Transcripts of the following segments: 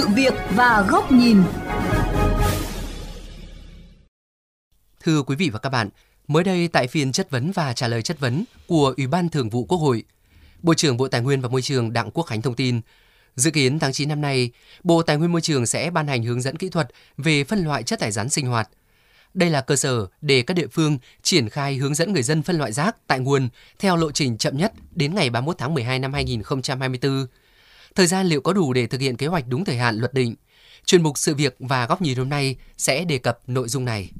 sự việc và góc nhìn. Thưa quý vị và các bạn, mới đây tại phiên chất vấn và trả lời chất vấn của Ủy ban Thường vụ Quốc hội, Bộ trưởng Bộ Tài nguyên và Môi trường Đặng Quốc Khánh thông tin, dự kiến tháng 9 năm nay, Bộ Tài nguyên Môi trường sẽ ban hành hướng dẫn kỹ thuật về phân loại chất thải rắn sinh hoạt. Đây là cơ sở để các địa phương triển khai hướng dẫn người dân phân loại rác tại nguồn theo lộ trình chậm nhất đến ngày 31 tháng 12 năm 2024. Thời gian liệu có đủ để thực hiện kế hoạch đúng thời hạn luật định? Chuyên mục sự việc và góc nhìn hôm nay sẽ đề cập nội dung này.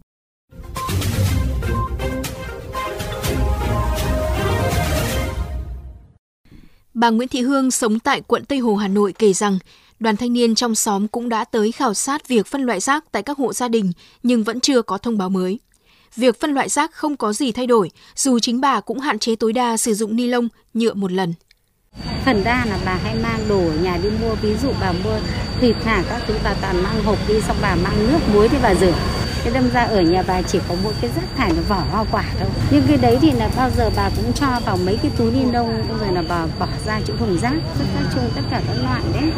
Bà Nguyễn Thị Hương sống tại quận Tây Hồ, Hà Nội kể rằng đoàn thanh niên trong xóm cũng đã tới khảo sát việc phân loại rác tại các hộ gia đình nhưng vẫn chưa có thông báo mới. Việc phân loại rác không có gì thay đổi, dù chính bà cũng hạn chế tối đa sử dụng ni lông, nhựa một lần. Phần đa là bà hay mang đồ ở nhà đi mua, ví dụ bà mua thịt thả các thứ bà toàn mang hộp đi xong bà mang nước muối thì bà rửa. Cái đâm ra ở nhà bà chỉ có một cái rác thải là vỏ hoa quả thôi. Nhưng cái đấy thì là bao giờ bà cũng cho vào mấy cái túi ni lông rồi là bà bỏ ra chỗ thùng rác. Rất nói chung tất cả các loại đấy.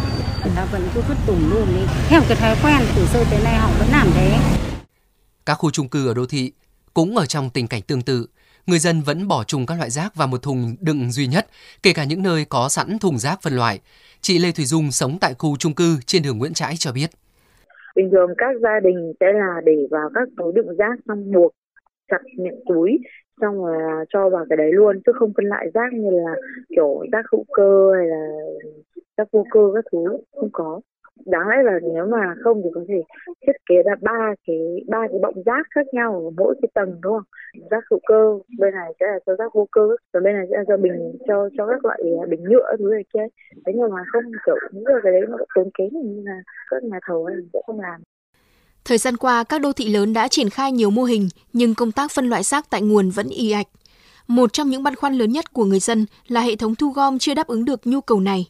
bà vẫn cứ vứt tùng luôn đi. Theo cái thói quen từ xưa tới nay họ vẫn làm thế. Các khu chung cư ở đô thị cũng ở trong tình cảnh tương tự người dân vẫn bỏ chung các loại rác vào một thùng đựng duy nhất, kể cả những nơi có sẵn thùng rác phân loại. Chị Lê Thủy Dung sống tại khu chung cư trên đường Nguyễn Trãi cho biết. Bình thường các gia đình sẽ là để vào các túi đựng rác xong buộc chặt miệng túi xong rồi cho vào cái đấy luôn chứ không phân loại rác như là kiểu rác hữu cơ hay là rác vô cơ các thứ không có đáng lẽ là nếu mà không thì có thể thiết kế ra ba cái ba cái bọng rác khác nhau ở mỗi cái tầng đúng không? Rác hữu cơ bên này sẽ là cho rác vô cơ và bên này sẽ là cho bình cho cho các loại à, bình nhựa thứ này kia. Thế nhưng mà không kiểu những cái đấy nó tốn kém như là các nhà thầu ấy sẽ không làm. Thời gian qua, các đô thị lớn đã triển khai nhiều mô hình, nhưng công tác phân loại rác tại nguồn vẫn y ạch. Một trong những băn khoăn lớn nhất của người dân là hệ thống thu gom chưa đáp ứng được nhu cầu này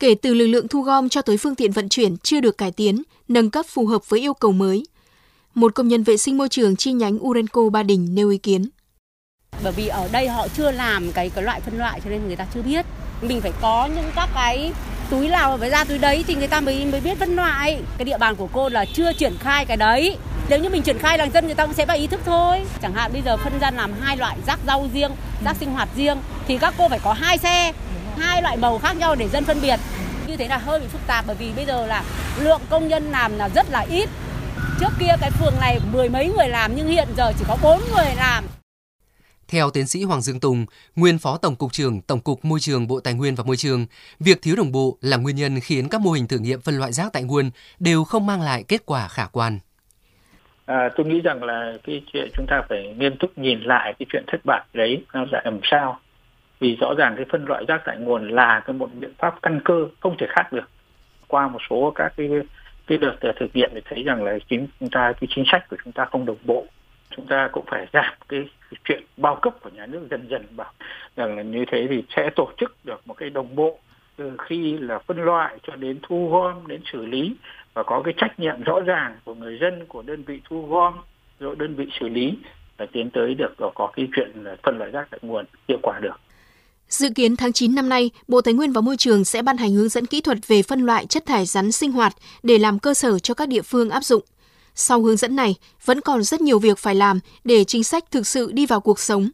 kể từ lực lượng thu gom cho tới phương tiện vận chuyển chưa được cải tiến, nâng cấp phù hợp với yêu cầu mới. Một công nhân vệ sinh môi trường chi nhánh Urenco Ba Đình nêu ý kiến. Bởi vì ở đây họ chưa làm cái, cái loại phân loại cho nên người ta chưa biết. Mình phải có những các cái túi nào phải ra túi đấy thì người ta mới mới biết phân loại. Cái địa bàn của cô là chưa triển khai cái đấy. Nếu như mình triển khai là dân người ta cũng sẽ có ý thức thôi. Chẳng hạn bây giờ phân ra làm hai loại rác rau riêng, rác sinh hoạt riêng thì các cô phải có hai xe hai loại màu khác nhau để dân phân biệt. Như thế là hơi bị phức tạp bởi vì bây giờ là lượng công nhân làm là rất là ít. Trước kia cái phường này mười mấy người làm nhưng hiện giờ chỉ có bốn người làm. Theo tiến sĩ Hoàng Dương Tùng, nguyên Phó Tổng cục trưởng Tổng cục Môi trường Bộ Tài nguyên và Môi trường, việc thiếu đồng bộ là nguyên nhân khiến các mô hình thử nghiệm phân loại rác tại nguồn đều không mang lại kết quả khả quan. À, tôi nghĩ rằng là cái chuyện chúng ta phải nghiêm túc nhìn lại cái chuyện thất bại đấy nó là làm sao vì rõ ràng cái phân loại rác tại nguồn là cái một biện pháp căn cơ không thể khác được. Qua một số các cái cái đợt thực hiện thì thấy rằng là chính chúng ta cái chính sách của chúng ta không đồng bộ. Chúng ta cũng phải giảm cái, cái chuyện bao cấp của nhà nước dần dần bảo rằng là như thế thì sẽ tổ chức được một cái đồng bộ từ khi là phân loại cho đến thu gom đến xử lý. Và có cái trách nhiệm rõ ràng của người dân của đơn vị thu gom rồi đơn vị xử lý và tiến tới được có cái chuyện phân loại rác tại nguồn hiệu quả được. Dự kiến tháng 9 năm nay, Bộ Tài nguyên và Môi trường sẽ ban hành hướng dẫn kỹ thuật về phân loại chất thải rắn sinh hoạt để làm cơ sở cho các địa phương áp dụng. Sau hướng dẫn này, vẫn còn rất nhiều việc phải làm để chính sách thực sự đi vào cuộc sống.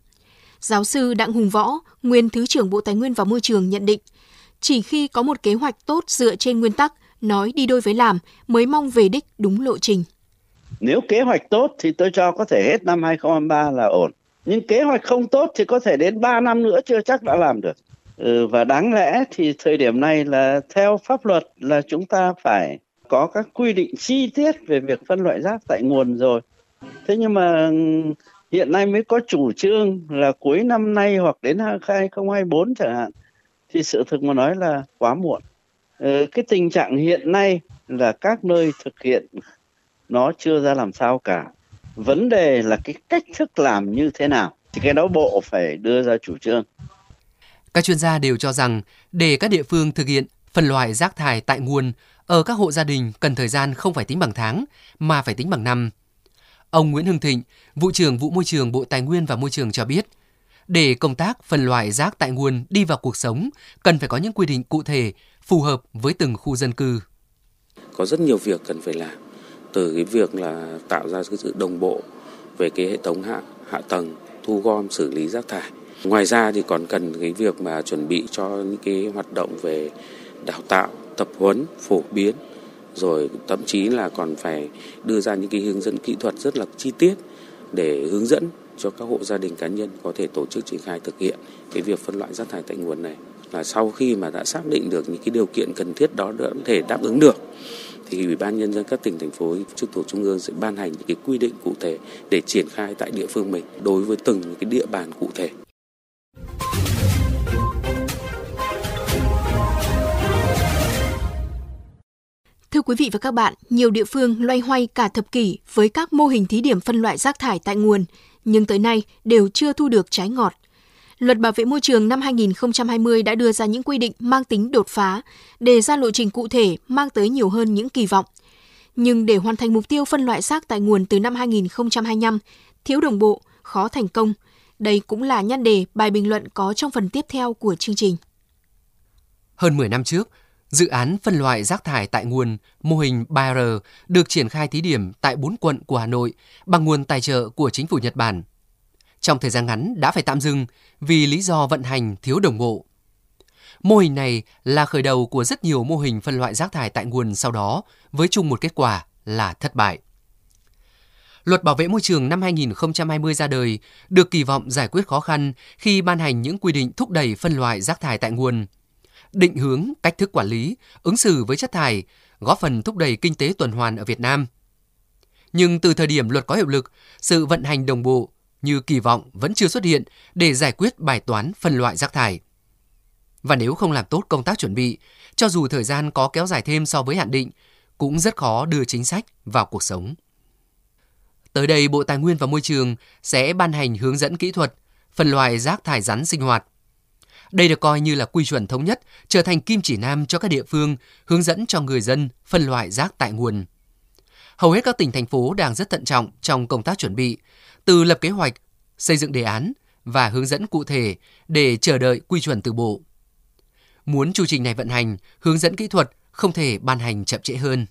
Giáo sư Đặng Hùng Võ, nguyên Thứ trưởng Bộ Tài nguyên và Môi trường nhận định, chỉ khi có một kế hoạch tốt dựa trên nguyên tắc nói đi đôi với làm mới mong về đích đúng lộ trình. Nếu kế hoạch tốt thì tôi cho có thể hết năm 2023 là ổn nhưng kế hoạch không tốt thì có thể đến 3 năm nữa chưa chắc đã làm được. Ừ, và đáng lẽ thì thời điểm này là theo pháp luật là chúng ta phải có các quy định chi tiết về việc phân loại rác tại nguồn rồi. Thế nhưng mà ừ, hiện nay mới có chủ trương là cuối năm nay hoặc đến 2024 chẳng hạn thì sự thực mà nói là quá muộn. Ừ, cái tình trạng hiện nay là các nơi thực hiện nó chưa ra làm sao cả vấn đề là cái cách thức làm như thế nào thì cái đó bộ phải đưa ra chủ trương. Các chuyên gia đều cho rằng để các địa phương thực hiện phân loại rác thải tại nguồn ở các hộ gia đình cần thời gian không phải tính bằng tháng mà phải tính bằng năm. Ông Nguyễn Hưng Thịnh, vụ trưởng vụ môi trường Bộ Tài nguyên và Môi trường cho biết, để công tác phân loại rác tại nguồn đi vào cuộc sống, cần phải có những quy định cụ thể phù hợp với từng khu dân cư. Có rất nhiều việc cần phải làm từ cái việc là tạo ra cái sự đồng bộ về cái hệ thống hạ hạ tầng, thu gom, xử lý rác thải. Ngoài ra thì còn cần cái việc mà chuẩn bị cho những cái hoạt động về đào tạo, tập huấn, phổ biến, rồi thậm chí là còn phải đưa ra những cái hướng dẫn kỹ thuật rất là chi tiết để hướng dẫn cho các hộ gia đình cá nhân có thể tổ chức triển khai thực hiện cái việc phân loại rác thải tại nguồn này. Là sau khi mà đã xác định được những cái điều kiện cần thiết đó đã có thể đáp ứng được thì ủy ban nhân dân các tỉnh thành phố trực thuộc trung ương sẽ ban hành những cái quy định cụ thể để triển khai tại địa phương mình đối với từng cái địa bàn cụ thể. Thưa quý vị và các bạn, nhiều địa phương loay hoay cả thập kỷ với các mô hình thí điểm phân loại rác thải tại nguồn, nhưng tới nay đều chưa thu được trái ngọt. Luật bảo vệ môi trường năm 2020 đã đưa ra những quy định mang tính đột phá, đề ra lộ trình cụ thể mang tới nhiều hơn những kỳ vọng. Nhưng để hoàn thành mục tiêu phân loại rác tại nguồn từ năm 2025, thiếu đồng bộ, khó thành công. Đây cũng là nhan đề bài bình luận có trong phần tiếp theo của chương trình. Hơn 10 năm trước, dự án phân loại rác thải tại nguồn mô hình 3R được triển khai thí điểm tại 4 quận của Hà Nội bằng nguồn tài trợ của chính phủ Nhật Bản – trong thời gian ngắn đã phải tạm dừng vì lý do vận hành thiếu đồng bộ. Mô hình này là khởi đầu của rất nhiều mô hình phân loại rác thải tại nguồn sau đó với chung một kết quả là thất bại. Luật bảo vệ môi trường năm 2020 ra đời được kỳ vọng giải quyết khó khăn khi ban hành những quy định thúc đẩy phân loại rác thải tại nguồn, định hướng cách thức quản lý, ứng xử với chất thải, góp phần thúc đẩy kinh tế tuần hoàn ở Việt Nam. Nhưng từ thời điểm luật có hiệu lực, sự vận hành đồng bộ, như kỳ vọng vẫn chưa xuất hiện để giải quyết bài toán phân loại rác thải. Và nếu không làm tốt công tác chuẩn bị, cho dù thời gian có kéo dài thêm so với hạn định, cũng rất khó đưa chính sách vào cuộc sống. Tới đây, Bộ Tài nguyên và Môi trường sẽ ban hành hướng dẫn kỹ thuật phân loại rác thải rắn sinh hoạt. Đây được coi như là quy chuẩn thống nhất, trở thành kim chỉ nam cho các địa phương hướng dẫn cho người dân phân loại rác tại nguồn. Hầu hết các tỉnh thành phố đang rất thận trọng trong công tác chuẩn bị, từ lập kế hoạch, xây dựng đề án và hướng dẫn cụ thể để chờ đợi quy chuẩn từ Bộ. Muốn chu trình này vận hành, hướng dẫn kỹ thuật không thể ban hành chậm trễ hơn.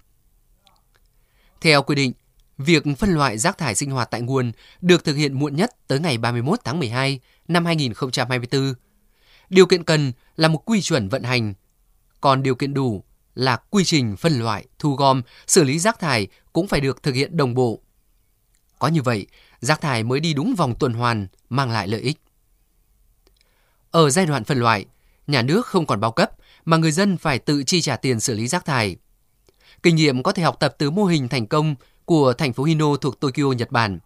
Theo quy định, việc phân loại rác thải sinh hoạt tại nguồn được thực hiện muộn nhất tới ngày 31 tháng 12 năm 2024. Điều kiện cần là một quy chuẩn vận hành, còn điều kiện đủ là quy trình phân loại, thu gom, xử lý rác thải cũng phải được thực hiện đồng bộ. Có như vậy, rác thải mới đi đúng vòng tuần hoàn, mang lại lợi ích. Ở giai đoạn phân loại, nhà nước không còn bao cấp mà người dân phải tự chi trả tiền xử lý rác thải. Kinh nghiệm có thể học tập từ mô hình thành công của thành phố Hino thuộc Tokyo, Nhật Bản.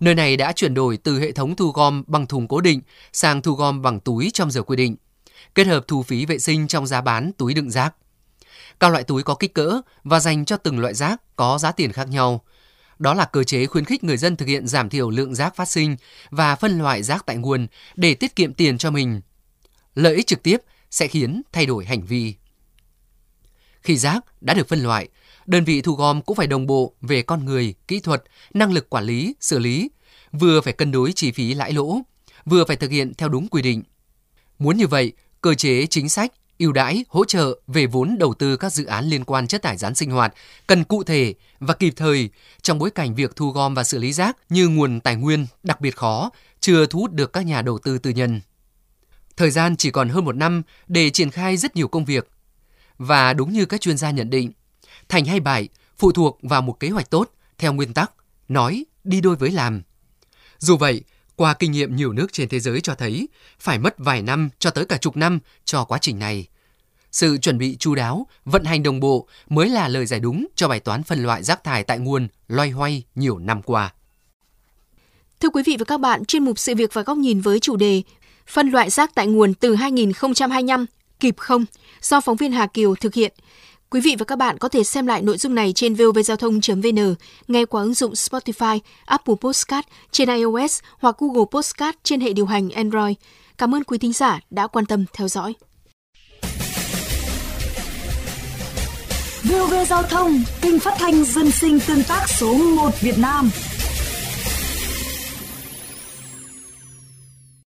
Nơi này đã chuyển đổi từ hệ thống thu gom bằng thùng cố định sang thu gom bằng túi trong giờ quy định, kết hợp thu phí vệ sinh trong giá bán túi đựng rác. Các loại túi có kích cỡ và dành cho từng loại rác có giá tiền khác nhau, đó là cơ chế khuyến khích người dân thực hiện giảm thiểu lượng rác phát sinh và phân loại rác tại nguồn để tiết kiệm tiền cho mình. Lợi ích trực tiếp sẽ khiến thay đổi hành vi. Khi rác đã được phân loại, đơn vị thu gom cũng phải đồng bộ về con người, kỹ thuật, năng lực quản lý, xử lý, vừa phải cân đối chi phí lãi lỗ, vừa phải thực hiện theo đúng quy định. Muốn như vậy, cơ chế chính sách ưu đãi, hỗ trợ về vốn đầu tư các dự án liên quan chất thải rắn sinh hoạt cần cụ thể và kịp thời trong bối cảnh việc thu gom và xử lý rác như nguồn tài nguyên đặc biệt khó, chưa thu hút được các nhà đầu tư tư nhân. Thời gian chỉ còn hơn một năm để triển khai rất nhiều công việc. Và đúng như các chuyên gia nhận định, thành hay bại phụ thuộc vào một kế hoạch tốt theo nguyên tắc nói đi đôi với làm. Dù vậy, qua kinh nghiệm nhiều nước trên thế giới cho thấy, phải mất vài năm cho tới cả chục năm cho quá trình này. Sự chuẩn bị chu đáo, vận hành đồng bộ mới là lời giải đúng cho bài toán phân loại rác thải tại nguồn loay hoay nhiều năm qua. Thưa quý vị và các bạn, chuyên mục sự việc và góc nhìn với chủ đề Phân loại rác tại nguồn từ 2025 kịp không do phóng viên Hà Kiều thực hiện Quý vị và các bạn có thể xem lại nội dung này trên vovgiao thông.vn, nghe qua ứng dụng Spotify, Apple Podcast trên iOS hoặc Google Podcast trên hệ điều hành Android. Cảm ơn quý thính giả đã quan tâm theo dõi. VOV Giao thông, kênh phát thanh dân sinh tương tác số 1 Việt Nam.